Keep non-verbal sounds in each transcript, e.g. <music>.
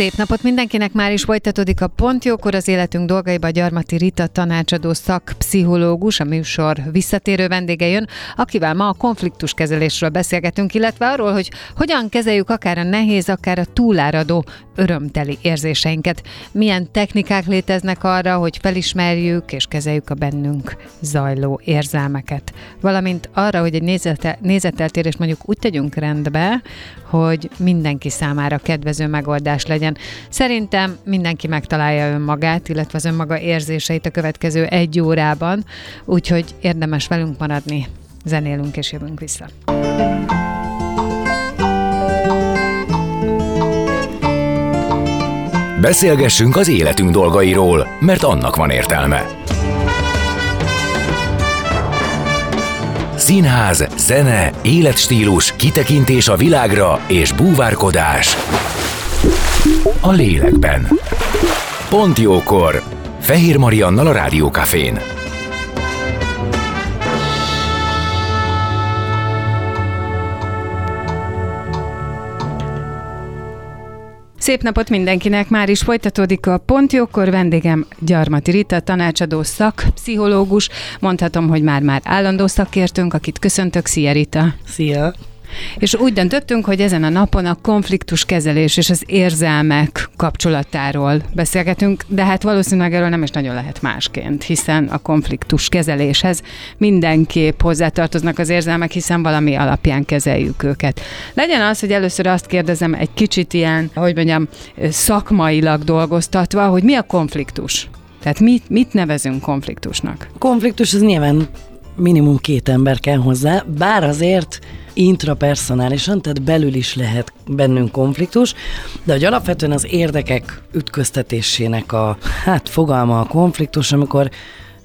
Szép napot mindenkinek, már is folytatódik a Pont Jókor az életünk dolgaiba Gyarmati Rita tanácsadó szakpszichológus, a műsor visszatérő vendége jön, akivel ma a konfliktuskezelésről beszélgetünk, illetve arról, hogy hogyan kezeljük akár a nehéz, akár a túláradó örömteli érzéseinket. Milyen technikák léteznek arra, hogy felismerjük és kezeljük a bennünk zajló érzelmeket. Valamint arra, hogy egy nézete, nézeteltérést mondjuk úgy tegyünk rendbe, hogy mindenki számára kedvező megoldás legyen. Szerintem mindenki megtalálja önmagát, illetve az önmaga érzéseit a következő egy órában, úgyhogy érdemes velünk maradni. Zenélünk és jövünk vissza. Beszélgessünk az életünk dolgairól, mert annak van értelme. Színház, zene, életstílus, kitekintés a világra és búvárkodás. A lélekben. Pont jókor. Fehér Mariannal a Rádiókafén. Szép napot mindenkinek! Már is folytatódik a Pontjókor. Vendégem Gyarmati Rita, tanácsadó szakpszichológus. Mondhatom, hogy már-már állandó szakértőnk, akit köszöntök. Szia Rita! Szia! És úgy döntöttünk, hogy ezen a napon a konfliktus kezelés és az érzelmek kapcsolatáról beszélgetünk, de hát valószínűleg erről nem is nagyon lehet másként, hiszen a konfliktus kezeléshez mindenképp hozzátartoznak az érzelmek, hiszen valami alapján kezeljük őket. Legyen az, hogy először azt kérdezem egy kicsit ilyen, hogy mondjam, szakmailag dolgoztatva, hogy mi a konfliktus? Tehát mit, mit nevezünk konfliktusnak? Konfliktus az nyilván minimum két ember kell hozzá, bár azért intrapersonálisan, tehát belül is lehet bennünk konfliktus, de hogy alapvetően az érdekek ütköztetésének a hát fogalma a konfliktus, amikor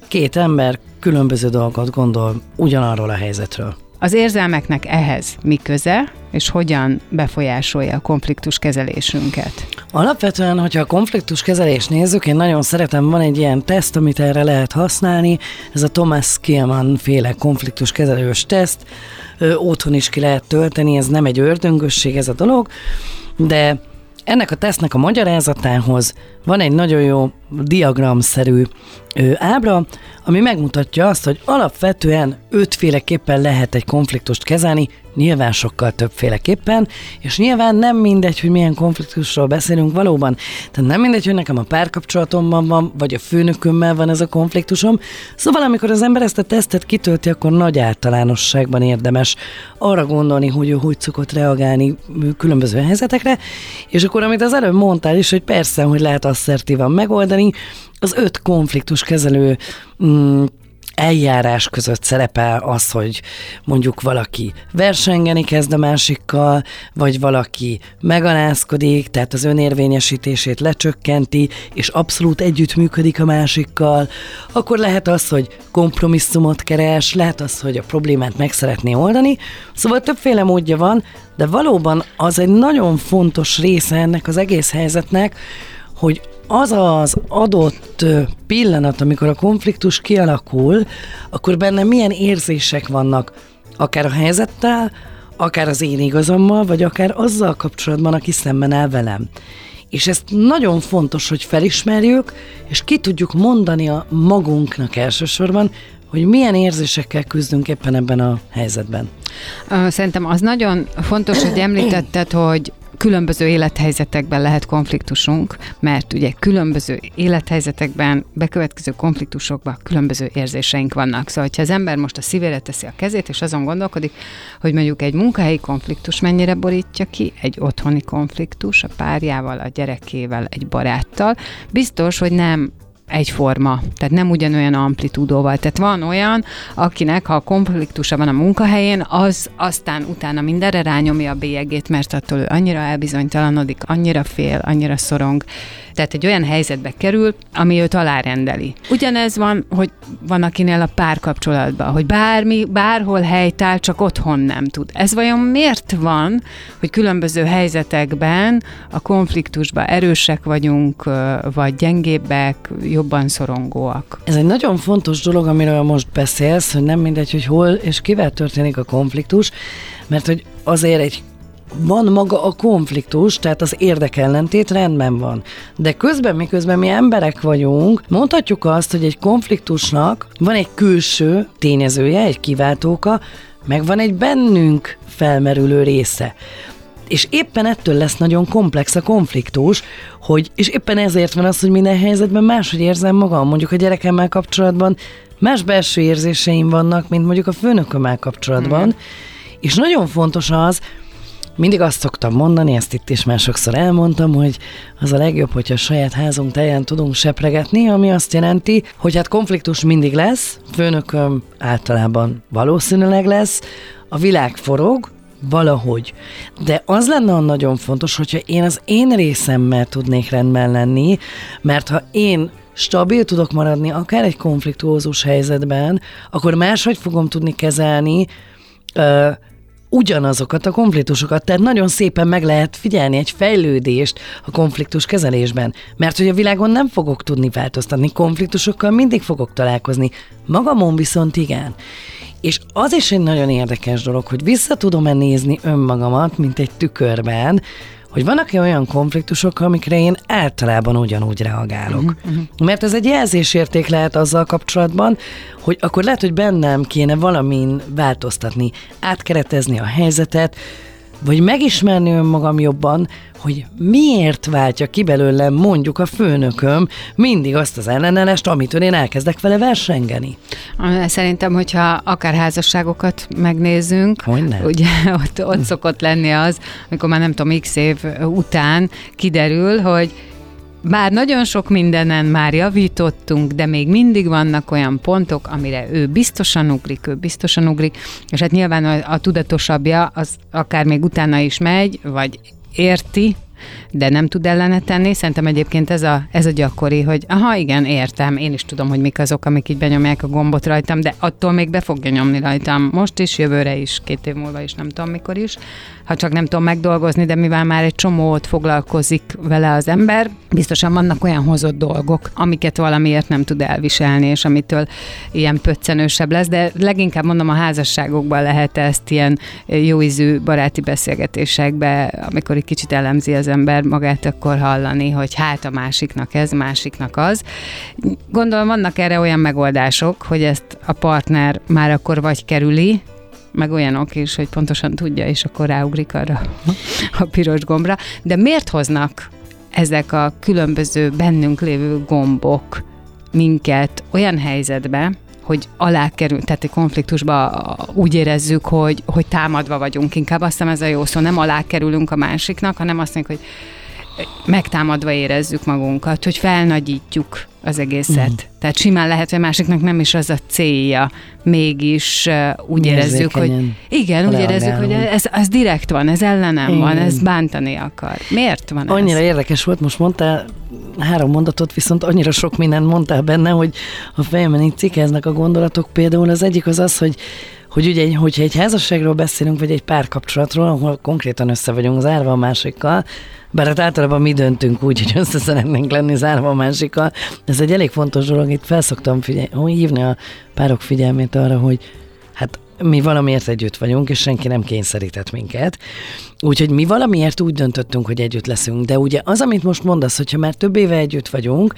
két ember különböző dolgot gondol ugyanarról a helyzetről. Az érzelmeknek ehhez mi köze, és hogyan befolyásolja a konfliktus kezelésünket? Alapvetően, hogyha a konfliktus kezelést nézzük, én nagyon szeretem, van egy ilyen teszt, amit erre lehet használni, ez a Thomas Kielman féle konfliktus kezelős teszt, Ö, otthon is ki lehet tölteni, ez nem egy ördöngösség ez a dolog, de ennek a tesznek a magyarázatához van egy nagyon jó diagramszerű ábra, ami megmutatja azt, hogy alapvetően ötféleképpen lehet egy konfliktust kezelni, nyilván sokkal többféleképpen, és nyilván nem mindegy, hogy milyen konfliktusról beszélünk valóban. Tehát nem mindegy, hogy nekem a párkapcsolatomban van, vagy a főnökömmel van ez a konfliktusom. Szóval amikor az ember ezt a tesztet kitölti, akkor nagy általánosságban érdemes arra gondolni, hogy ő hogy szokott reagálni különböző helyzetekre, és akkor amit az előbb mondtál is, hogy persze, hogy lehet asszertívan megoldani, az öt konfliktus kezelő mm, eljárás között szerepel az, hogy mondjuk valaki versengeni kezd a másikkal, vagy valaki megalázkodik, tehát az önérvényesítését lecsökkenti, és abszolút együttműködik a másikkal, akkor lehet az, hogy kompromisszumot keres, lehet az, hogy a problémát meg szeretné oldani, szóval többféle módja van, de valóban az egy nagyon fontos része ennek az egész helyzetnek, hogy az az adott pillanat, amikor a konfliktus kialakul, akkor benne milyen érzések vannak, akár a helyzettel, akár az én igazammal, vagy akár azzal kapcsolatban, aki szemben áll velem. És ezt nagyon fontos, hogy felismerjük, és ki tudjuk mondani a magunknak elsősorban, hogy milyen érzésekkel küzdünk éppen ebben a helyzetben. Szerintem az nagyon fontos, hogy említetted, hogy különböző élethelyzetekben lehet konfliktusunk, mert ugye különböző élethelyzetekben, bekövetkező konfliktusokban különböző érzéseink vannak. Szóval, ha az ember most a szívére teszi a kezét, és azon gondolkodik, hogy mondjuk egy munkahelyi konfliktus mennyire borítja ki, egy otthoni konfliktus a párjával, a gyerekével, egy baráttal, biztos, hogy nem egyforma, tehát nem ugyanolyan amplitúdóval. Tehát van olyan, akinek, ha konfliktusa van a munkahelyén, az aztán utána mindenre rányomja a bélyegét, mert attól ő annyira elbizonytalanodik, annyira fél, annyira szorong. Tehát egy olyan helyzetbe kerül, ami őt alárendeli. Ugyanez van, hogy van akinél a párkapcsolatban, hogy bármi, bárhol helytáll, csak otthon nem tud. Ez vajon miért van, hogy különböző helyzetekben a konfliktusban erősek vagyunk, vagy gyengébbek, jobban szorongóak? Ez egy nagyon fontos dolog, amiről most beszélsz, hogy nem mindegy, hogy hol és kivel történik a konfliktus, mert hogy azért egy van maga a konfliktus, tehát az érdekellentét rendben van. De közben, miközben mi emberek vagyunk, mondhatjuk azt, hogy egy konfliktusnak van egy külső tényezője, egy kiváltóka, meg van egy bennünk felmerülő része. És éppen ettől lesz nagyon komplex a konfliktus, hogy, és éppen ezért van az, hogy minden helyzetben máshogy érzem magam. Mondjuk a gyerekemmel kapcsolatban más belső érzéseim vannak, mint mondjuk a főnökömmel kapcsolatban. Mm. És nagyon fontos az, mindig azt szoktam mondani, ezt itt is már sokszor elmondtam, hogy az a legjobb, hogyha a saját házunk teljén tudunk sepregetni, ami azt jelenti, hogy hát konfliktus mindig lesz, főnököm általában valószínűleg lesz, a világ forog, valahogy. De az lenne nagyon fontos, hogyha én az én részemmel tudnék rendben lenni, mert ha én stabil tudok maradni, akár egy konfliktuózus helyzetben, akkor máshogy fogom tudni kezelni ugyanazokat a konfliktusokat, tehát nagyon szépen meg lehet figyelni egy fejlődést a konfliktus kezelésben, mert hogy a világon nem fogok tudni változtatni, konfliktusokkal mindig fogok találkozni, magamon viszont igen. És az is egy nagyon érdekes dolog, hogy vissza tudom-e nézni önmagamat, mint egy tükörben, hogy vannak-e olyan konfliktusok, amikre én általában ugyanúgy reagálok. Uh-huh, uh-huh. Mert ez egy jelzésérték lehet azzal kapcsolatban, hogy akkor lehet, hogy bennem kéne valamin változtatni, átkeretezni a helyzetet, vagy megismerni önmagam jobban, hogy miért váltja ki belőlem mondjuk a főnököm mindig azt az ellenállás, amitől én elkezdek vele versengeni. Szerintem, hogyha akár házasságokat megnézzünk, Hogyne? ugye <laughs> ott, ott szokott lenni az, amikor már nem tudom, x év után kiderül, hogy bár nagyon sok mindenen már javítottunk, de még mindig vannak olyan pontok, amire ő biztosan ugrik, ő biztosan ugrik, és hát nyilván a, a tudatosabbja az akár még utána is megy, vagy érti, de nem tud ellene tenni. Szerintem egyébként ez a, ez a gyakori, hogy aha, igen, értem, én is tudom, hogy mik azok, amik így benyomják a gombot rajtam, de attól még be fogja nyomni rajtam. Most is, jövőre is, két év múlva is, nem tudom mikor is. Ha csak nem tudom megdolgozni, de mivel már egy csomót foglalkozik vele az ember, biztosan vannak olyan hozott dolgok, amiket valamiért nem tud elviselni, és amitől ilyen pöccenősebb lesz, de leginkább mondom a házasságokban lehet ezt ilyen jóízű baráti beszélgetésekbe, amikor egy kicsit elemzi az ember magát, akkor hallani, hogy hát a másiknak ez, másiknak az. Gondolom vannak erre olyan megoldások, hogy ezt a partner már akkor vagy kerüli, meg olyanok is, hogy pontosan tudja, és akkor ráugrik arra a piros gombra. De miért hoznak ezek a különböző bennünk lévő gombok minket olyan helyzetbe, hogy alá kerül, tehát egy konfliktusba úgy érezzük, hogy, hogy támadva vagyunk. Inkább azt hiszem ez a jó szó, nem alá kerülünk a másiknak, hanem azt mondjuk, hogy megtámadva érezzük magunkat, hogy felnagyítjuk az egészet. Uh-huh. Tehát simán lehet, hogy másiknak nem is az a célja, mégis uh, úgy érezzük, hogy igen, úgy érezzük, hogy ez, ez direkt van, ez ellenem igen. van, ez bántani akar. Miért van Annyira ez? érdekes volt, most mondtál három mondatot, viszont annyira sok mindent mondtál benne, hogy a fejemben így cikeznek a gondolatok. Például az egyik az az, hogy hogy ugye, hogyha egy házasságról beszélünk, vagy egy párkapcsolatról, ahol konkrétan össze vagyunk zárva a másikkal, bár hát általában mi döntünk úgy, hogy össze szeretnénk lenni zárva a másikkal. Ez egy elég fontos dolog, itt felszoktam figyelni, hívni a párok figyelmét arra, hogy hát mi valamiért együtt vagyunk, és senki nem kényszerített minket. Úgyhogy mi valamiért úgy döntöttünk, hogy együtt leszünk. De ugye az, amit most mondasz, hogyha már több éve együtt vagyunk,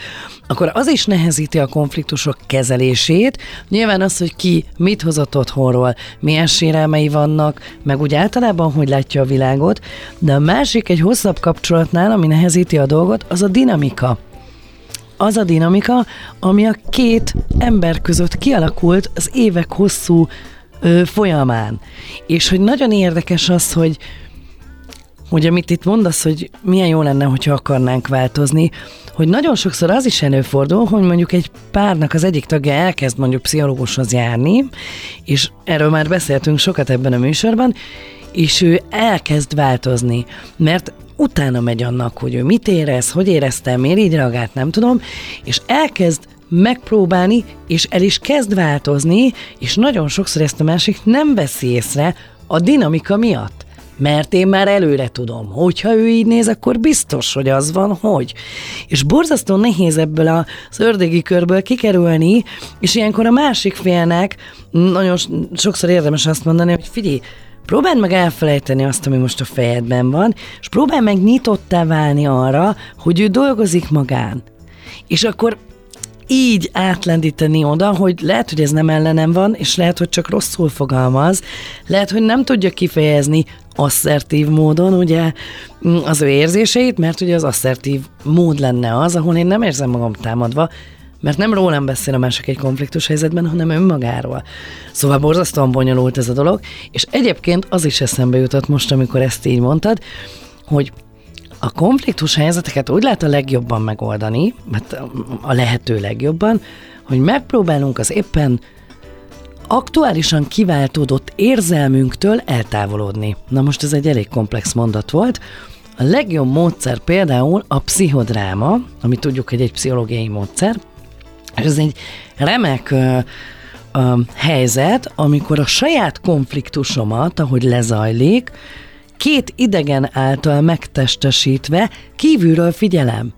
akkor az is nehezíti a konfliktusok kezelését. Nyilván az, hogy ki mit hozott otthonról, milyen sérelmei vannak, meg úgy általában, hogy látja a világot. De a másik egy hosszabb kapcsolatnál, ami nehezíti a dolgot, az a dinamika az a dinamika, ami a két ember között kialakult az évek hosszú ö, folyamán. És hogy nagyon érdekes az, hogy hogy amit itt mondasz, hogy milyen jó lenne, hogyha akarnánk változni, hogy nagyon sokszor az is előfordul, hogy mondjuk egy párnak az egyik tagja elkezd mondjuk pszichológushoz járni, és erről már beszéltünk sokat ebben a műsorban, és ő elkezd változni, mert utána megy annak, hogy ő mit érez, hogy érezte, miért így reagált, nem tudom, és elkezd megpróbálni, és el is kezd változni, és nagyon sokszor ezt a másik nem veszi észre a dinamika miatt. Mert én már előre tudom, hogyha ő így néz, akkor biztos, hogy az van, hogy. És borzasztó nehéz ebből az ördögi körből kikerülni, és ilyenkor a másik félnek nagyon sokszor érdemes azt mondani, hogy figyelj, Próbáld meg elfelejteni azt, ami most a fejedben van, és próbálj meg nyitottá válni arra, hogy ő dolgozik magán. És akkor így átlendíteni oda, hogy lehet, hogy ez nem ellenem van, és lehet, hogy csak rosszul fogalmaz, lehet, hogy nem tudja kifejezni asszertív módon, ugye, az ő érzéseit, mert ugye az asszertív mód lenne az, ahol én nem érzem magam támadva, mert nem rólam beszél a másik egy konfliktus helyzetben, hanem önmagáról. Szóval borzasztóan bonyolult ez a dolog, és egyébként az is eszembe jutott most, amikor ezt így mondtad, hogy a konfliktus helyzeteket úgy lehet a legjobban megoldani, mert a lehető legjobban, hogy megpróbálunk az éppen aktuálisan kiváltódott érzelmünktől eltávolodni. Na most ez egy elég komplex mondat volt. A legjobb módszer például a pszichodráma, ami tudjuk, hogy egy pszichológiai módszer, és ez egy remek ö, ö, helyzet, amikor a saját konfliktusomat, ahogy lezajlik, két idegen által megtestesítve kívülről figyelem.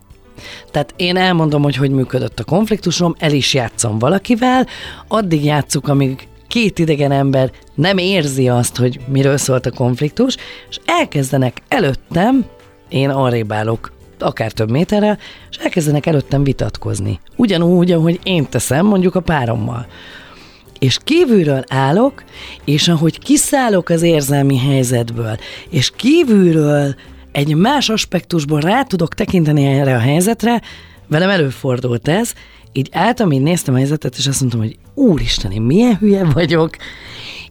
Tehát én elmondom, hogy hogy működött a konfliktusom, el is játszom valakivel, addig játszuk, amíg két idegen ember nem érzi azt, hogy miről szólt a konfliktus, és elkezdenek előttem, én arrébb állok akár több méterrel, és elkezdenek előttem vitatkozni. Ugyanúgy, ahogy én teszem mondjuk a párommal. És kívülről állok, és ahogy kiszállok az érzelmi helyzetből, és kívülről egy más aspektusból rá tudok tekinteni erre a helyzetre, velem előfordult ez, így álltam, így néztem a helyzetet, és azt mondtam, hogy úristen, én milyen hülye vagyok,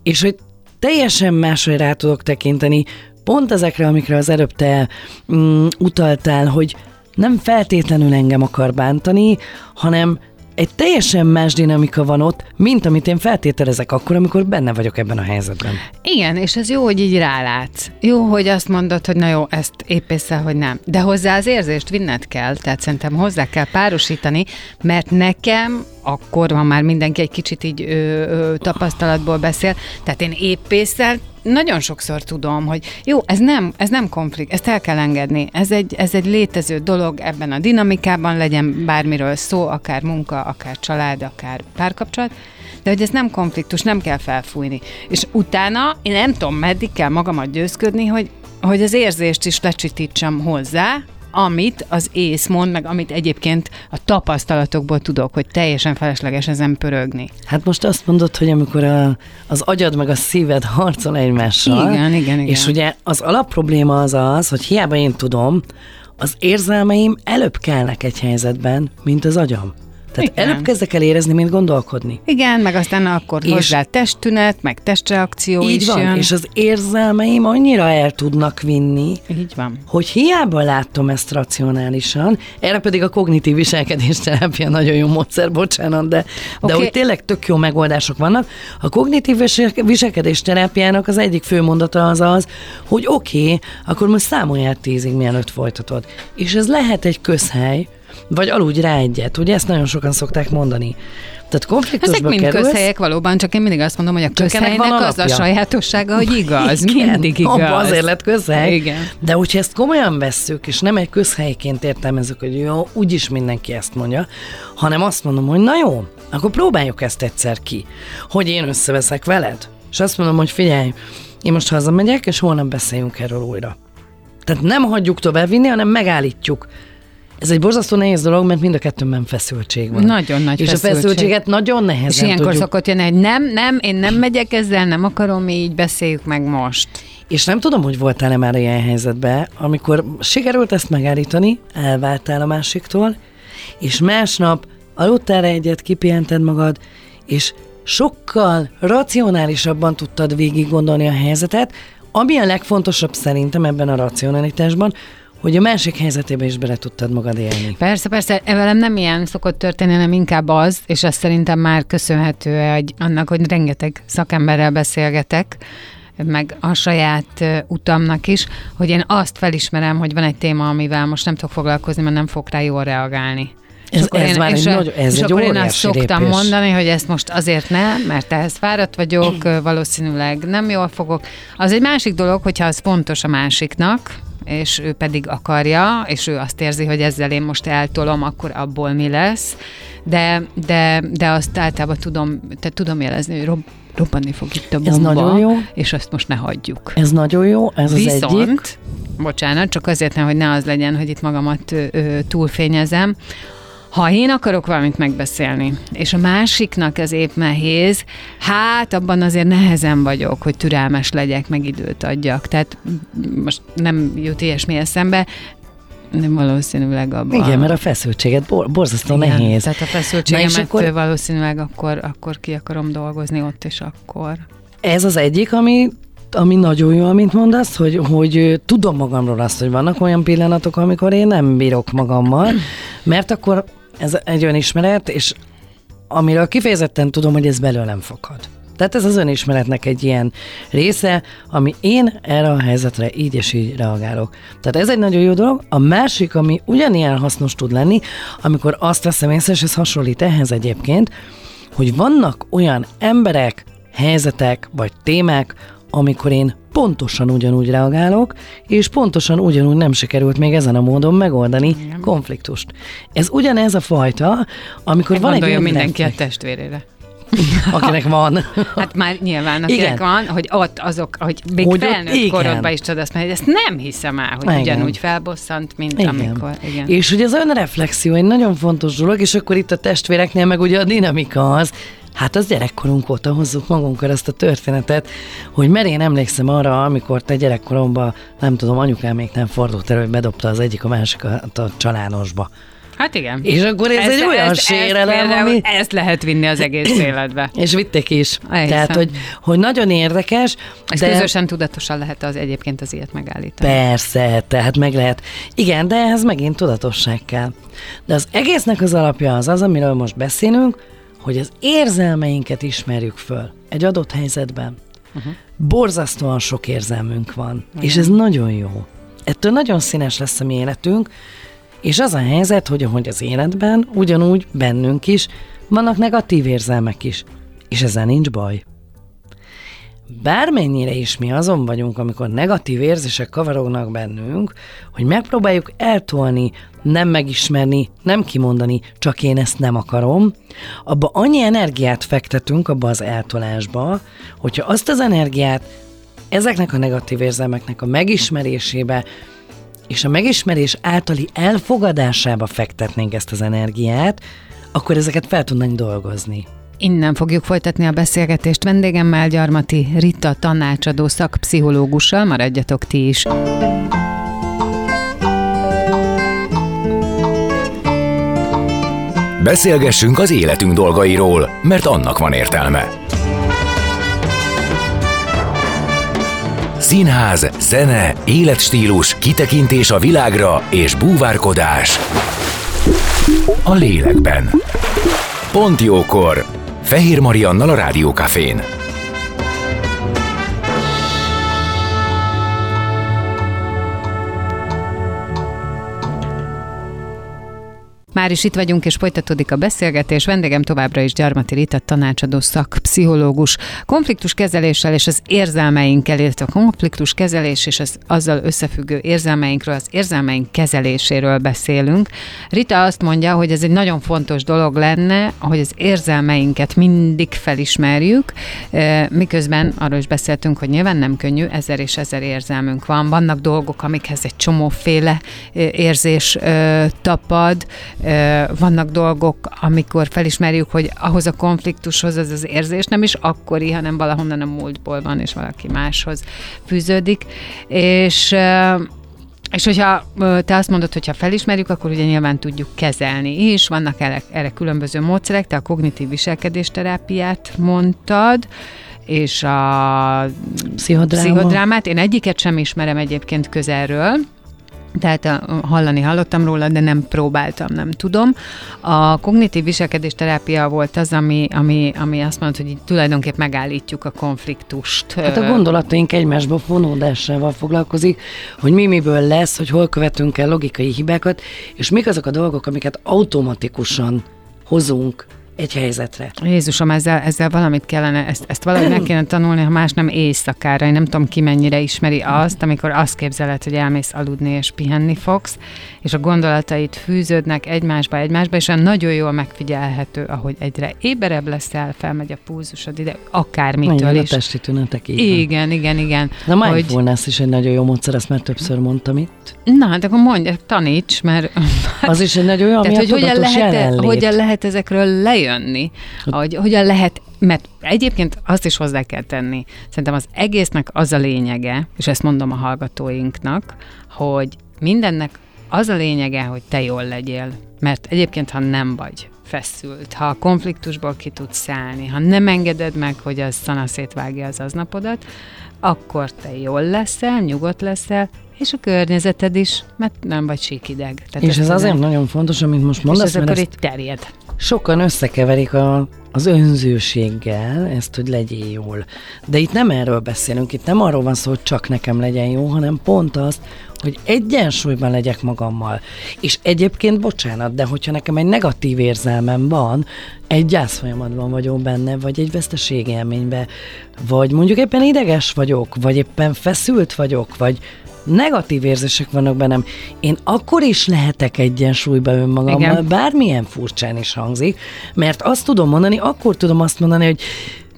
és hogy teljesen máshogy rá tudok tekinteni, pont ezekre, amikre az előbb te mm, utaltál, hogy nem feltétlenül engem akar bántani, hanem egy teljesen más dinamika van ott, mint amit én feltételezek akkor, amikor benne vagyok ebben a helyzetben. Igen, és ez jó, hogy így rálátsz. Jó, hogy azt mondod, hogy na jó, ezt épp észre, hogy nem. De hozzá az érzést vinned kell, tehát szerintem hozzá kell párosítani, mert nekem akkor van már mindenki egy kicsit így ö, ö, tapasztalatból beszél, tehát én épp észre nagyon sokszor tudom, hogy jó, ez nem, ez nem konflikt, ezt el kell engedni. Ez egy, ez egy létező dolog ebben a dinamikában, legyen bármiről szó, akár munka, akár család, akár párkapcsolat, de hogy ez nem konfliktus, nem kell felfújni. És utána én nem tudom, meddig kell magamat győzködni, hogy, hogy az érzést is lecsitítsam hozzá, amit az ész mond, meg amit egyébként a tapasztalatokból tudok, hogy teljesen felesleges ezen pörögni. Hát most azt mondod, hogy amikor a, az agyad meg a szíved harcol egymással. Igen, igen, igen. És ugye az alapprobléma az az, hogy hiába én tudom, az érzelmeim előbb kelnek egy helyzetben, mint az agyam. Tehát Igen. előbb kezdek el érezni, mint gondolkodni. Igen, meg aztán akkor És- hozzá testtünet, meg testreakció Így is van, jön. és az érzelmeim annyira el tudnak vinni, Így van. hogy hiába látom ezt racionálisan, erre pedig a kognitív viselkedésterápia nagyon jó módszer, bocsánat, de, de Oké. hogy tényleg tök jó megoldások vannak. A kognitív visel- viselkedésterápiának az egyik fő mondata az az, hogy oké, okay, akkor most számolj át tízig, mielőtt folytatod. És ez lehet egy közhely, vagy aludj rá egyet, ugye ezt nagyon sokan szokták mondani. Tehát konfliktusba Ezek mind kerülsz, közhelyek valóban, csak én mindig azt mondom, hogy a közhelynek van az a sajátossága, hogy <laughs> igaz. Igen, mindig igaz. abba azért lett közhely. Igen. De hogyha ezt komolyan vesszük, és nem egy közhelyként értelmezzük, hogy jó, úgyis mindenki ezt mondja, hanem azt mondom, hogy na jó, akkor próbáljuk ezt egyszer ki, hogy én összeveszek veled. És azt mondom, hogy figyelj, én most hazamegyek, és holnap beszéljünk erről újra. Tehát nem hagyjuk tovább vinni, hanem megállítjuk. Ez egy borzasztó nehéz dolog, mert mind a kettőnkben feszültség van. Nagyon nagy És feszültség. a feszültséget nagyon nehezen És ilyenkor tudjuk szokott jönni, hogy nem, nem, én nem megyek ezzel, nem akarom így, beszéljük meg most. És nem tudom, hogy voltál-e már ilyen helyzetben, amikor sikerült ezt megállítani, elváltál a másiktól, és másnap aludtál egyet, kipihented magad, és sokkal racionálisabban tudtad végig gondolni a helyzetet, Ami a legfontosabb szerintem ebben a racionalitásban, hogy a másik helyzetébe is bele tudtad magad élni. Persze, persze, velem nem ilyen szokott történni, hanem inkább az, és ez szerintem már köszönhető egy, annak, hogy rengeteg szakemberrel beszélgetek, meg a saját utamnak is, hogy én azt felismerem, hogy van egy téma, amivel most nem tudok foglalkozni, mert nem fog rá jól reagálni. Ez, ez én, már és, egy, nagy, ez és egy akkor én azt szoktam lépés. mondani, hogy ezt most azért nem, mert ehhez fáradt vagyok, valószínűleg nem jól fogok. Az egy másik dolog, hogyha az fontos a másiknak, és ő pedig akarja, és ő azt érzi, hogy ezzel én most eltolom, akkor abból mi lesz. De, de, de azt általában tudom, te tudom jelezni, hogy rob, robbanni fog itt a bomba, Ez nagyon jó. és azt most ne hagyjuk. Ez nagyon jó, ez az Viszont, egyik. bocsánat, csak azért nem, hogy ne az legyen, hogy itt magamat ö, ö, túlfényezem, ha én akarok valamit megbeszélni, és a másiknak ez épp nehéz, hát abban azért nehezen vagyok, hogy türelmes legyek, meg időt adjak. Tehát most nem jut ilyesmi eszembe, de valószínűleg abban. Igen, mert a feszültséget bor- borzasztó Igen, nehéz. Tehát a feszültségemet akkor- valószínűleg akkor, akkor ki akarom dolgozni ott és akkor. Ez az egyik, ami ami nagyon jó, amit mondasz, hogy, hogy tudom magamról azt, hogy vannak olyan pillanatok, amikor én nem bírok magammal, mert akkor ez egy önismeret, és amiről kifejezetten tudom, hogy ez belőlem fakad. Tehát ez az önismeretnek egy ilyen része, ami én erre a helyzetre így és így reagálok. Tehát ez egy nagyon jó dolog. A másik, ami ugyanilyen hasznos tud lenni, amikor azt veszem észre, és ez hasonlít ehhez egyébként, hogy vannak olyan emberek, helyzetek vagy témák, amikor én pontosan ugyanúgy reagálok, és pontosan ugyanúgy nem sikerült még ezen a módon megoldani Igen. konfliktust. Ez ugyanez a fajta, amikor van egy Gondoljon olyan mindenki a testvérére. <laughs> akinek van. Hát már nyilván Igen. akinek van, hogy ott azok, hogy még Hogy ott felnőtt igen. korodban is mondani, hogy ezt nem hiszem el, hogy Igen. ugyanúgy felbosszant, mint Igen. amikor. Igen. És hogy az önreflexió egy nagyon fontos dolog, és akkor itt a testvéreknél meg ugye a dinamika az, Hát az gyerekkorunk óta hozzuk magunkkal ezt a történetet, hogy mert én emlékszem arra, amikor te gyerekkoromban, nem tudom, anyukám még nem fordult elő, hogy bedobta az egyik a másikat a csalánosba. Hát igen. És akkor ez, egy olyan sérelem, például ami... Ezt lehet vinni az egész <clears throat> életbe. És vitték is. Elhiszem. Tehát, hogy, hogy nagyon érdekes, És de... közösen tudatosan lehet az egyébként az ilyet megállítani. Persze, tehát meg lehet. Igen, de ehhez megint tudatosság kell. De az egésznek az alapja az az, amiről most beszélünk, hogy az érzelmeinket ismerjük föl egy adott helyzetben. Uh-huh. Borzasztóan sok érzelmünk van, uh-huh. és ez nagyon jó. Ettől nagyon színes lesz a mi életünk, és az a helyzet, hogy ahogy az életben, ugyanúgy bennünk is vannak negatív érzelmek is, és ezzel nincs baj. Bármennyire is mi azon vagyunk, amikor negatív érzések kavarognak bennünk, hogy megpróbáljuk eltolni, nem megismerni, nem kimondani, csak én ezt nem akarom, abba annyi energiát fektetünk abba az eltolásba, hogyha azt az energiát ezeknek a negatív érzelmeknek a megismerésébe és a megismerés általi elfogadásába fektetnénk ezt az energiát, akkor ezeket fel tudnánk dolgozni. Innen fogjuk folytatni a beszélgetést vendégemmel, Gyarmati Rita tanácsadó szakpszichológussal. Maradjatok ti is. Beszélgessünk az életünk dolgairól, mert annak van értelme. Színház, zene, életstílus, kitekintés a világra és búvárkodás. A lélekben. Pont jókor. Fehér Mariannal a Rádiókafén. Már is itt vagyunk, és folytatódik a beszélgetés. Vendégem továbbra is Gyarmati Rita, tanácsadó szakpszichológus. Konfliktus kezeléssel és az érzelmeinkkel, illetve a konfliktus kezelés és az azzal összefüggő érzelmeinkről, az érzelmeink kezeléséről beszélünk. Rita azt mondja, hogy ez egy nagyon fontos dolog lenne, hogy az érzelmeinket mindig felismerjük, eh, miközben arról is beszéltünk, hogy nyilván nem könnyű, ezer és ezer érzelmünk van. Vannak dolgok, amikhez egy csomóféle eh, érzés eh, tapad, vannak dolgok, amikor felismerjük, hogy ahhoz a konfliktushoz az az érzés nem is akkori, hanem valahonnan a múltból van, és valaki máshoz fűződik. És és hogyha te azt mondod, hogyha felismerjük, akkor ugye nyilván tudjuk kezelni is. Vannak erre, erre különböző módszerek, te a kognitív viselkedésterápiát mondtad, és a Pszichodráma. pszichodrámát. Én egyiket sem ismerem egyébként közelről, tehát a, hallani hallottam róla, de nem próbáltam, nem tudom. A kognitív viselkedésterápia volt az, ami, ami, ami azt mondta, hogy így tulajdonképp megállítjuk a konfliktust. Hát a gondolataink egymásba fonódásával foglalkozik, hogy mi miből lesz, hogy hol követünk el logikai hibákat, és mik azok a dolgok, amiket automatikusan hozunk egy helyzetre. Jézusom, ezzel, ezzel valamit kellene, ezt, ezt valahogy meg kéne tanulni, ha más nem éjszakára. Én nem tudom, ki mennyire ismeri azt, amikor azt képzeled, hogy elmész aludni és pihenni fogsz, és a gondolatait fűződnek egymásba, egymásba, és olyan nagyon jól megfigyelhető, ahogy egyre éberebb leszel, felmegy a pulzusod ide, akármitől a is. testi tünetek így van. Igen, igen, igen. A Hogy, mindfulness is egy nagyon jó módszer, ezt már többször mondtam itt. na, hát akkor mondj, taníts, mert Az is egy nagyon jó, ami Tehát, a hogy hogyan lehet, hogyan lehet ezekről lejönni, hogy hogyan lehet, mert egyébként azt is hozzá kell tenni. Szerintem az egésznek az a lényege, és ezt mondom a hallgatóinknak, hogy mindennek az a lényege, hogy te jól legyél. Mert egyébként, ha nem vagy feszült, ha a konfliktusból ki tudsz szállni, ha nem engeded meg, hogy az szanaszét vágja az aznapodat, akkor te jól leszel, nyugodt leszel, és a környezeted is, mert nem vagy síkideg. Tehát És ez azért nagyon fontos, amit most és mondasz, ez mert akkor itt terjed. Sokan összekeverik a, az önzőséggel, ezt, hogy legyél jól. De itt nem erről beszélünk, itt nem arról van szó, hogy csak nekem legyen jó, hanem pont azt, hogy egyensúlyban legyek magammal. És egyébként, bocsánat, de hogyha nekem egy negatív érzelmem van, egy gyászfolyamatban vagyok benne, vagy egy veszteségélményben, vagy mondjuk éppen ideges vagyok, vagy éppen feszült vagyok, vagy negatív érzések vannak bennem, én akkor is lehetek egyensúlyban önmagammal. Igen. bármilyen furcsán is hangzik, mert azt tudom mondani, akkor tudom azt mondani, hogy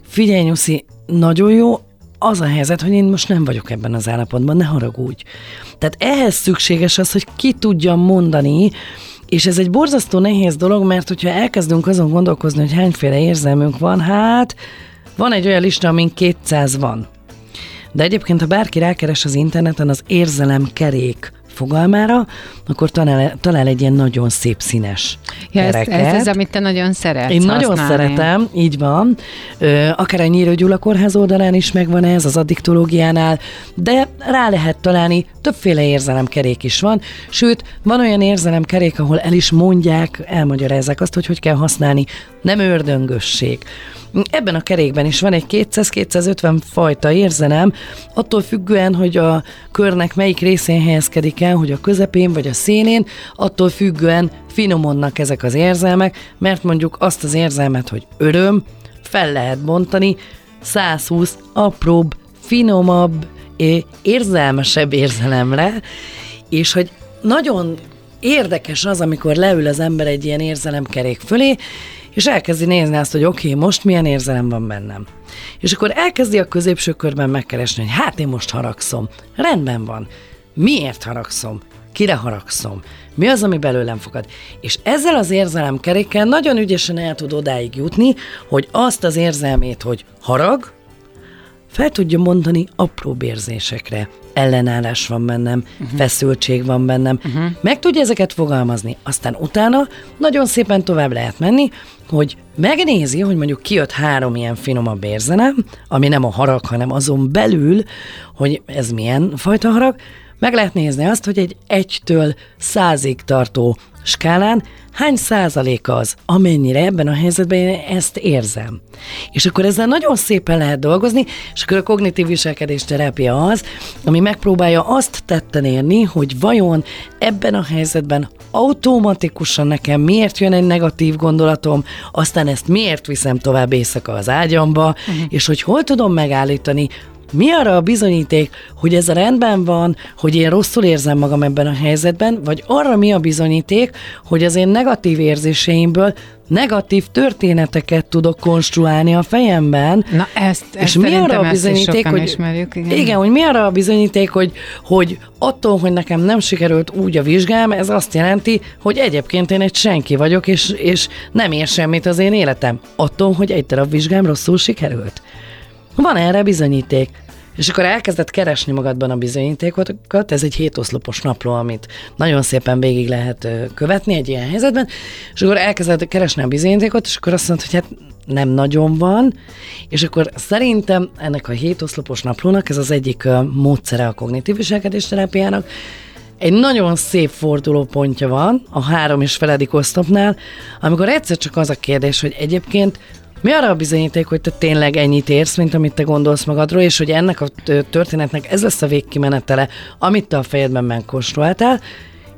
figyelj, Nyuszi, nagyon jó, az a helyzet, hogy én most nem vagyok ebben az állapotban, ne haragudj. Tehát ehhez szükséges az, hogy ki tudjam mondani, és ez egy borzasztó nehéz dolog, mert hogyha elkezdünk azon gondolkozni, hogy hányféle érzelmünk van, hát van egy olyan lista, amin 200 van. De egyébként, ha bárki rákeres az interneten az érzelemkerék fogalmára, akkor talál, talál egy ilyen nagyon szép színes Ja, ez, kereket. ez, ez, amit te nagyon szeretsz Én nagyon használni. szeretem, így van. Ö, akár a Nyírő Gyula Kórház oldalán is megvan ez, az addiktológiánál, de rá lehet találni, többféle érzelemkerék is van, sőt, van olyan érzelemkerék, ahol el is mondják, elmagyarázzák azt, hogy hogy kell használni, nem ördöngösség. Ebben a kerékben is van egy 200-250 fajta érzelem, attól függően, hogy a körnek melyik részén helyezkedik el, hogy a közepén vagy a szénén, attól függően finomodnak ezek az érzelmek, mert mondjuk azt az érzelmet, hogy öröm, fel lehet bontani 120 apróbb, finomabb, érzelmesebb érzelemre, és hogy nagyon érdekes az, amikor leül az ember egy ilyen érzelemkerék fölé, és elkezdi nézni azt, hogy oké, okay, most milyen érzelem van bennem. És akkor elkezdi a középső körben megkeresni, hogy hát én most haragszom. Rendben van. Miért haragszom? Kire haragszom? Mi az, ami belőlem fogad? És ezzel az érzelemkerékkel nagyon ügyesen el tud odáig jutni, hogy azt az érzelmét, hogy harag, fel tudja mondani apróbb érzésekre. Ellenállás van bennem, uh-huh. feszültség van bennem. Uh-huh. Meg tudja ezeket fogalmazni. Aztán utána nagyon szépen tovább lehet menni, hogy megnézi, hogy mondjuk kijött három ilyen finomabb érzelem, ami nem a harag, hanem azon belül, hogy ez milyen fajta harag, meg lehet nézni azt, hogy egy egytől százig tartó skálán hány százalék az, amennyire ebben a helyzetben én ezt érzem. És akkor ezzel nagyon szépen lehet dolgozni, és akkor a kognitív viselkedés terápia az, ami megpróbálja azt tetten érni, hogy vajon ebben a helyzetben automatikusan nekem miért jön egy negatív gondolatom, aztán ezt miért viszem tovább éjszaka az ágyamba, uh-huh. és hogy hol tudom megállítani, mi arra a bizonyíték, hogy ez a rendben van, hogy én rosszul érzem magam ebben a helyzetben, vagy arra mi a bizonyíték, hogy az én negatív érzéseimből negatív történeteket tudok konstruálni a fejemben, Na ezt, ezt és mi arra a bizonyíték, hogy, ismerjük, igen. igen, hogy mi arra a bizonyíték, hogy, hogy attól, hogy nekem nem sikerült úgy a vizsgám, ez azt jelenti, hogy egyébként én egy senki vagyok, és, és nem ér semmit az én életem. Attól, hogy egy darab vizsgám rosszul sikerült. Van erre bizonyíték. és akkor elkezdett keresni magadban a bizonyítékokat, ez egy hétoszlopos napló, amit nagyon szépen végig lehet követni egy ilyen helyzetben, és akkor elkezdett keresni a bizonyítékot, és akkor azt mondta, hogy hát nem nagyon van, és akkor szerintem ennek a hétoszlopos naplónak ez az egyik módszere a kognitív viselkedés terápiának, egy nagyon szép fordulópontja van a három és feledik osztopnál, amikor egyszer csak az a kérdés, hogy egyébként mi arra a bizonyíték, hogy te tényleg ennyit érsz, mint amit te gondolsz magadról, és hogy ennek a történetnek ez lesz a végkimenetele, amit te a fejedben megkonstruáltál,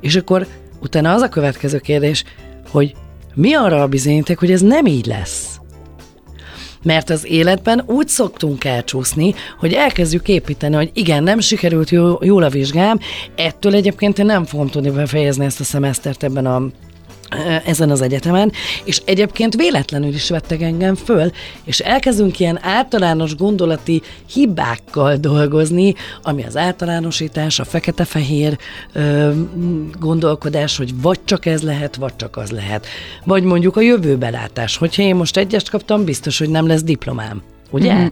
és akkor utána az a következő kérdés, hogy mi arra a bizonyíték, hogy ez nem így lesz? Mert az életben úgy szoktunk elcsúszni, hogy elkezdjük építeni, hogy igen, nem sikerült jó, jól a vizsgám, ettől egyébként én nem fogom tudni befejezni ezt a szemesztert ebben a ezen az egyetemen, és egyébként véletlenül is vettek engem föl, és elkezdünk ilyen általános gondolati hibákkal dolgozni, ami az általánosítás, a fekete-fehér ö, gondolkodás, hogy vagy csak ez lehet, vagy csak az lehet. Vagy mondjuk a jövőbelátás, hogyha én most egyest kaptam, biztos, hogy nem lesz diplomám ugye?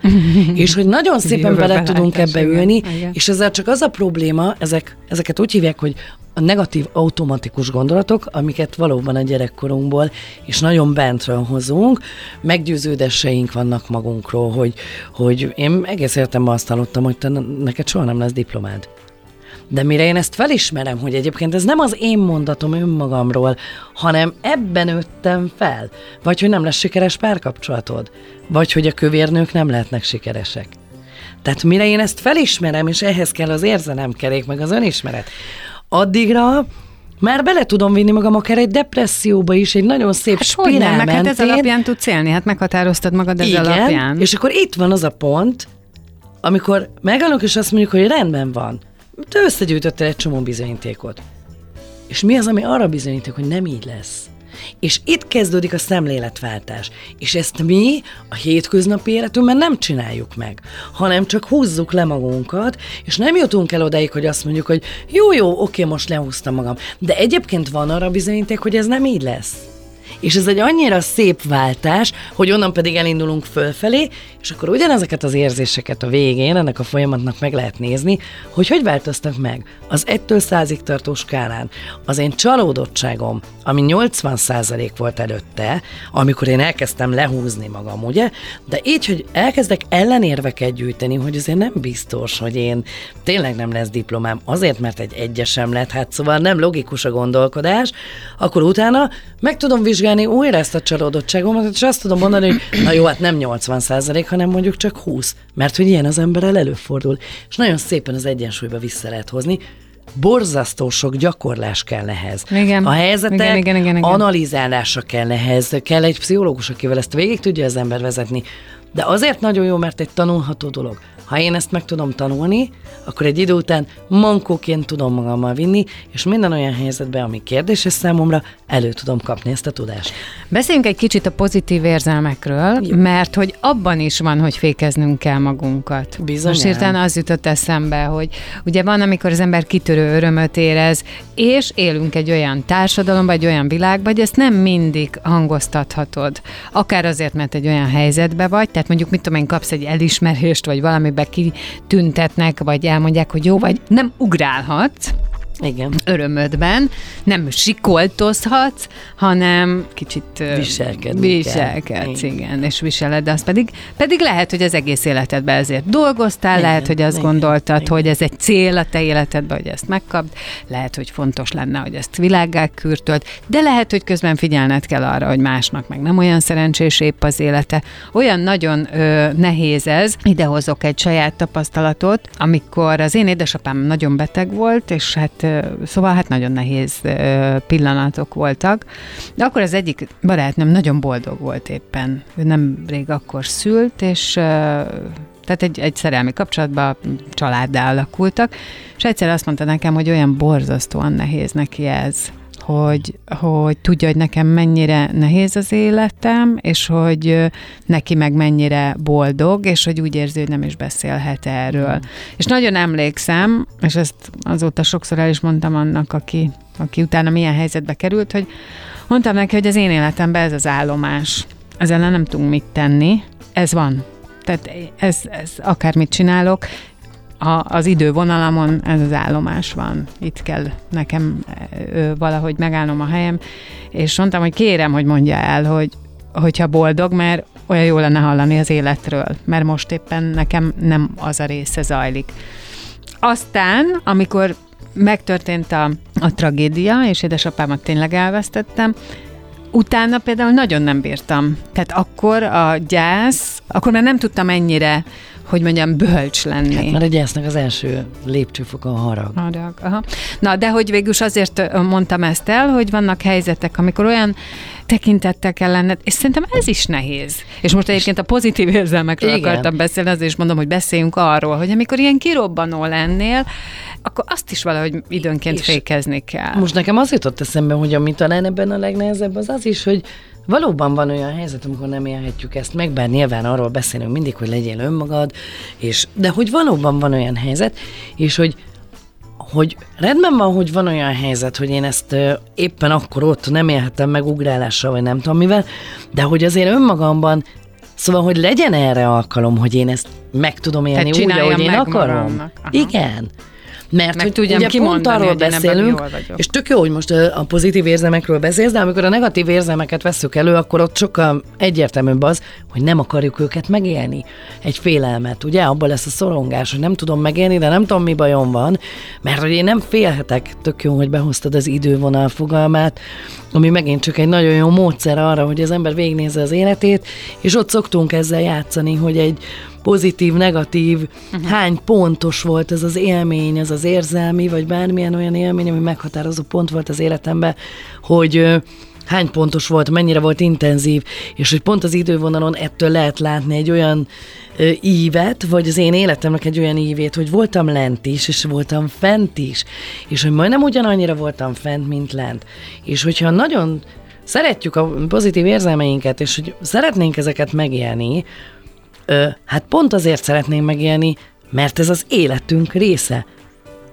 és hogy nagyon szépen bele tudunk ebbe ülni, igen. és ezzel csak az a probléma, ezek, ezeket úgy hívják, hogy a negatív automatikus gondolatok, amiket valóban a gyerekkorunkból és nagyon bentről hozunk, meggyőződéseink vannak magunkról, hogy, hogy én egész életemben azt hallottam, hogy te neked soha nem lesz diplomád. De mire én ezt felismerem, hogy egyébként ez nem az én mondatom önmagamról, hanem ebben nőttem fel, vagy hogy nem lesz sikeres párkapcsolatod, vagy hogy a kövérnők nem lehetnek sikeresek. Tehát mire én ezt felismerem, és ehhez kell az érzelemkerék, meg az önismeret, addigra már bele tudom vinni magam akár egy depresszióba is, egy nagyon szép hát spirál nem, hát ez alapján tudsz élni, hát meghatároztad magad ez Igen, alapján. és akkor itt van az a pont, amikor megállunk, és azt mondjuk, hogy rendben van, te összegyűjtöttél egy csomó bizonyítékot. És mi az, ami arra bizonyíték, hogy nem így lesz? És itt kezdődik a szemléletváltás. És ezt mi a hétköznapi életünkben nem csináljuk meg, hanem csak húzzuk le magunkat, és nem jutunk el odaig, hogy azt mondjuk, hogy jó, jó, oké, most lehúztam magam. De egyébként van arra bizonyíték, hogy ez nem így lesz. És ez egy annyira szép váltás, hogy onnan pedig elindulunk fölfelé, és akkor ugyanezeket az érzéseket a végén ennek a folyamatnak meg lehet nézni, hogy hogy változtak meg az 1-től 100 tartó skálán. Az én csalódottságom, ami 80% volt előtte, amikor én elkezdtem lehúzni magam, ugye? De így, hogy elkezdek ellenérveket gyűjteni, hogy azért nem biztos, hogy én tényleg nem lesz diplomám, azért, mert egy egyesem lett, hát szóval nem logikus a gondolkodás, akkor utána meg tudom vizsgálni újra ezt a csalódottságomat, és azt tudom mondani, hogy na jó, hát nem 80 százalék, hanem mondjuk csak 20, mert hogy ilyen az emberrel előfordul. És nagyon szépen az egyensúlyba vissza lehet hozni, borzasztó sok gyakorlás kell ehhez. Igen. A helyzetek igen, igen, igen, igen. analizálása kell ehhez, kell egy pszichológus, akivel ezt végig tudja az ember vezetni. De azért nagyon jó, mert egy tanulható dolog. Ha én ezt meg tudom tanulni, akkor egy idő után mankóként tudom magammal vinni, és minden olyan helyzetben, ami kérdéses számomra, elő tudom kapni ezt a tudást. Beszéljünk egy kicsit a pozitív érzelmekről, Jó. mert hogy abban is van, hogy fékeznünk kell magunkat. Bizony. Most hirtelen az jutott eszembe, hogy ugye van, amikor az ember kitörő örömöt érez, és élünk egy olyan társadalomban, egy olyan világban, hogy ezt nem mindig hangoztathatod. Akár azért, mert egy olyan helyzetbe vagy, tehát mondjuk mit tudom én, kapsz egy elismerést, vagy valamibe kitüntetnek, vagy elmondják, hogy jó vagy, nem ugrálhatsz, igen. örömödben, nem sikoltozhatsz, hanem kicsit viselkedni viselkedsz, kell. igen, és viseled, de az pedig, pedig lehet, hogy az egész életedben ezért dolgoztál, igen, lehet, hogy azt igen, gondoltad, igen. hogy ez egy cél a te életedben, hogy ezt megkapd, lehet, hogy fontos lenne, hogy ezt világgá kürtölt, de lehet, hogy közben figyelned kell arra, hogy másnak meg nem olyan szerencsés épp az élete. Olyan nagyon ö, nehéz ez, idehozok egy saját tapasztalatot, amikor az én édesapám nagyon beteg volt, és hát szóval hát nagyon nehéz pillanatok voltak. De akkor az egyik barátnőm nagyon boldog volt éppen. Ő nem rég akkor szült, és tehát egy, egy szerelmi kapcsolatban családdá alakultak, és egyszer azt mondta nekem, hogy olyan borzasztóan nehéz neki ez, hogy, hogy tudja, hogy nekem mennyire nehéz az életem, és hogy neki meg mennyire boldog, és hogy úgy érzi, hogy nem is beszélhet erről. Mm. És nagyon emlékszem, és ezt azóta sokszor el is mondtam annak, aki, aki utána milyen helyzetbe került, hogy mondtam neki, hogy az én életemben ez az állomás. Ezzel nem tudunk mit tenni, ez van. Tehát ez, ez akármit csinálok, a, az idővonalamon ez az állomás van. Itt kell nekem ö, valahogy megállnom a helyem, és mondtam, hogy kérem, hogy mondja el, hogy hogyha boldog, mert olyan jó lenne hallani az életről, mert most éppen nekem nem az a része zajlik. Aztán, amikor megtörtént a, a tragédia, és édesapámat tényleg elvesztettem, utána például nagyon nem bírtam. Tehát akkor a gyász, akkor már nem tudtam ennyire hogy mondjam, bölcs lenni. Hát, mert a gyásznak az első lépcsőfok a harag. Harag, aha. Na, de hogy végül azért mondtam ezt el, hogy vannak helyzetek, amikor olyan tekintettel kell lenned, és szerintem ez is nehéz. És most egyébként a pozitív érzelmekről Igen. akartam beszélni, azért is mondom, hogy beszéljünk arról, hogy amikor ilyen kirobbanó lennél, akkor azt is valahogy időnként és fékezni kell. Most nekem az jutott eszembe, hogy ami talán ebben a legnehezebb, az az is, hogy Valóban van olyan helyzet, amikor nem élhetjük ezt meg, bár nyilván arról beszélünk mindig, hogy legyél önmagad, és, de hogy valóban van olyan helyzet, és hogy hogy rendben van, hogy van olyan helyzet, hogy én ezt ö, éppen akkor ott nem élhetem meg ugrálással, vagy nem tudom mivel, de hogy azért önmagamban, szóval, hogy legyen erre alkalom, hogy én ezt meg tudom élni úgy, ahogy én akarom. Igen. Mert Meg hogy tudjam ugye pont arról beszélünk, és tök jó, hogy most a pozitív érzelmekről beszélsz, de amikor a negatív érzelmeket veszük elő, akkor ott sokkal egyértelműbb az, hogy nem akarjuk őket megélni. Egy félelmet, ugye? Abban lesz a szorongás, hogy nem tudom megélni, de nem tudom, mi bajom van, mert hogy én nem félhetek. Tök jó, hogy behoztad az idővonal fogalmát, ami megint csak egy nagyon jó módszer arra, hogy az ember végignézze az életét, és ott szoktunk ezzel játszani, hogy egy pozitív, negatív, uh-huh. hány pontos volt ez az élmény, ez az érzelmi, vagy bármilyen olyan élmény, ami meghatározó pont volt az életemben, hogy hány pontos volt, mennyire volt intenzív, és hogy pont az idővonalon ettől lehet látni egy olyan ö, ívet, vagy az én életemnek egy olyan ívét, hogy voltam lent is, és voltam fent is, és hogy majdnem ugyanannyira voltam fent, mint lent. És hogyha nagyon szeretjük a pozitív érzelmeinket, és hogy szeretnénk ezeket megélni, Ö, hát pont azért szeretném megélni, mert ez az életünk része.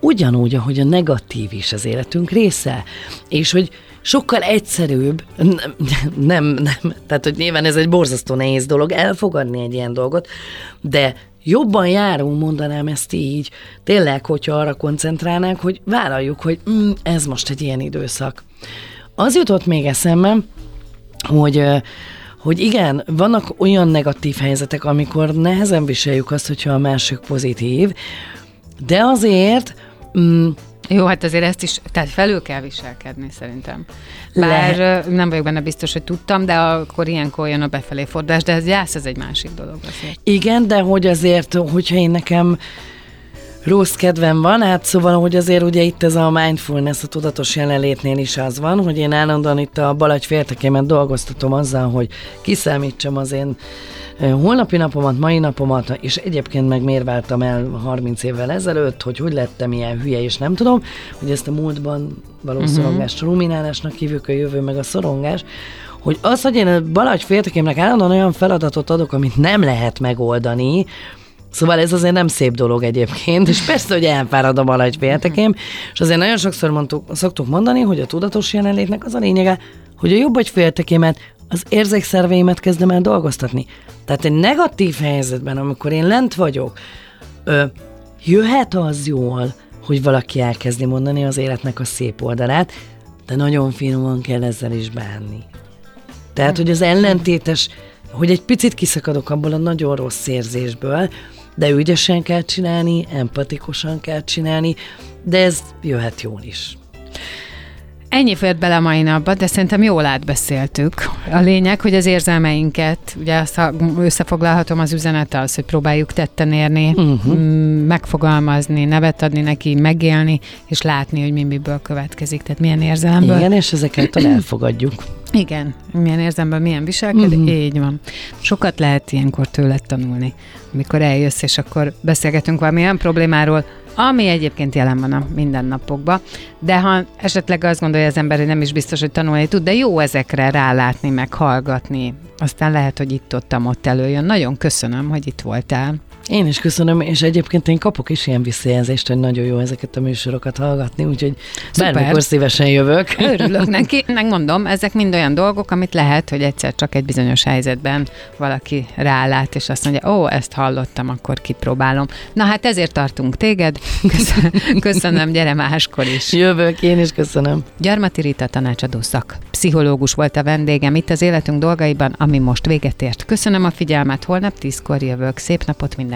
Ugyanúgy, ahogy a negatív is az életünk része. És hogy sokkal egyszerűbb, nem, nem, nem, tehát hogy nyilván ez egy borzasztó nehéz dolog elfogadni egy ilyen dolgot, de jobban járunk, mondanám ezt így, tényleg, hogyha arra koncentrálnánk, hogy vállaljuk, hogy mm, ez most egy ilyen időszak. Az jutott még eszembe, hogy hogy igen, vannak olyan negatív helyzetek, amikor nehezen viseljük azt, hogyha a másik pozitív, de azért mm, jó, hát azért ezt is, tehát felül kell viselkedni szerintem. Bár Le... nem vagyok benne biztos, hogy tudtam, de akkor ilyenkor jön a befelé fordulás, de ez jász, ez egy másik dolog azért. Igen, de hogy azért, hogyha én nekem rossz kedvem van, hát szóval, hogy azért ugye itt ez a mindfulness, a tudatos jelenlétnél is az van, hogy én állandóan itt a balagy féltekémet dolgoztatom azzal, hogy kiszámítsam az én holnapi napomat, mai napomat, és egyébként meg miért váltam el 30 évvel ezelőtt, hogy hogy lettem ilyen hülye, és nem tudom, hogy ezt a múltban való uh-huh. szorongást ruminálásnak hívjuk a jövő, meg a szorongás, hogy az, hogy én a balagy féltekémnek állandóan olyan feladatot adok, amit nem lehet megoldani, Szóval ez azért nem szép dolog egyébként, és persze, hogy elfárad a malagy féltekém, és azért nagyon sokszor mondtuk, szoktuk mondani, hogy a tudatos jelenlétnek az a lényege, hogy a jobb vagy féltekémet, az érzékszerveimet kezdem el dolgoztatni. Tehát egy negatív helyzetben, amikor én lent vagyok, ö, jöhet az jól, hogy valaki elkezdi mondani az életnek a szép oldalát, de nagyon finoman kell ezzel is bánni. Tehát, hogy az ellentétes, hogy egy picit kiszakadok abból a nagyon rossz érzésből, de ügyesen kell csinálni, empatikusan kell csinálni, de ez jöhet jól is. Ennyi fért bele a mai napba, de szerintem jól átbeszéltük. A lényeg, hogy az érzelmeinket, ugye azt összefoglalhatom az üzenet az, hogy próbáljuk tetten érni, uh-huh. megfogalmazni, nevet adni neki, megélni, és látni, hogy mi miből következik, tehát milyen érzelemből. Igen, és ezeket <clears throat> elfogadjuk. Igen, milyen érzelemből milyen viselkedik, uh-huh. így van. Sokat lehet ilyenkor tőle tanulni, amikor eljössz, és akkor beszélgetünk valamilyen problémáról, ami egyébként jelen van a mindennapokban, de ha esetleg azt gondolja az ember, hogy nem is biztos, hogy tanulni tud, de jó ezekre rálátni, meg hallgatni, aztán lehet, hogy itt-ott ott előjön. Nagyon köszönöm, hogy itt voltál. Én is köszönöm, és egyébként én kapok is ilyen visszajelzést, hogy nagyon jó ezeket a műsorokat hallgatni, úgyhogy Szuper. bármikor szívesen jövök. Örülök <laughs> neki, megmondom, ezek mind olyan dolgok, amit lehet, hogy egyszer csak egy bizonyos helyzetben valaki rálát, és azt mondja, ó, ezt hallottam, akkor kipróbálom. Na hát ezért tartunk téged. Köszönöm, <laughs> köszönöm gyere máskor is. Jövök, én is köszönöm. Gyarmati Rita tanácsadó szak. Pszichológus volt a vendégem itt az életünk dolgaiban, ami most véget ért. Köszönöm a figyelmet, holnap tízkor jövök. Szép napot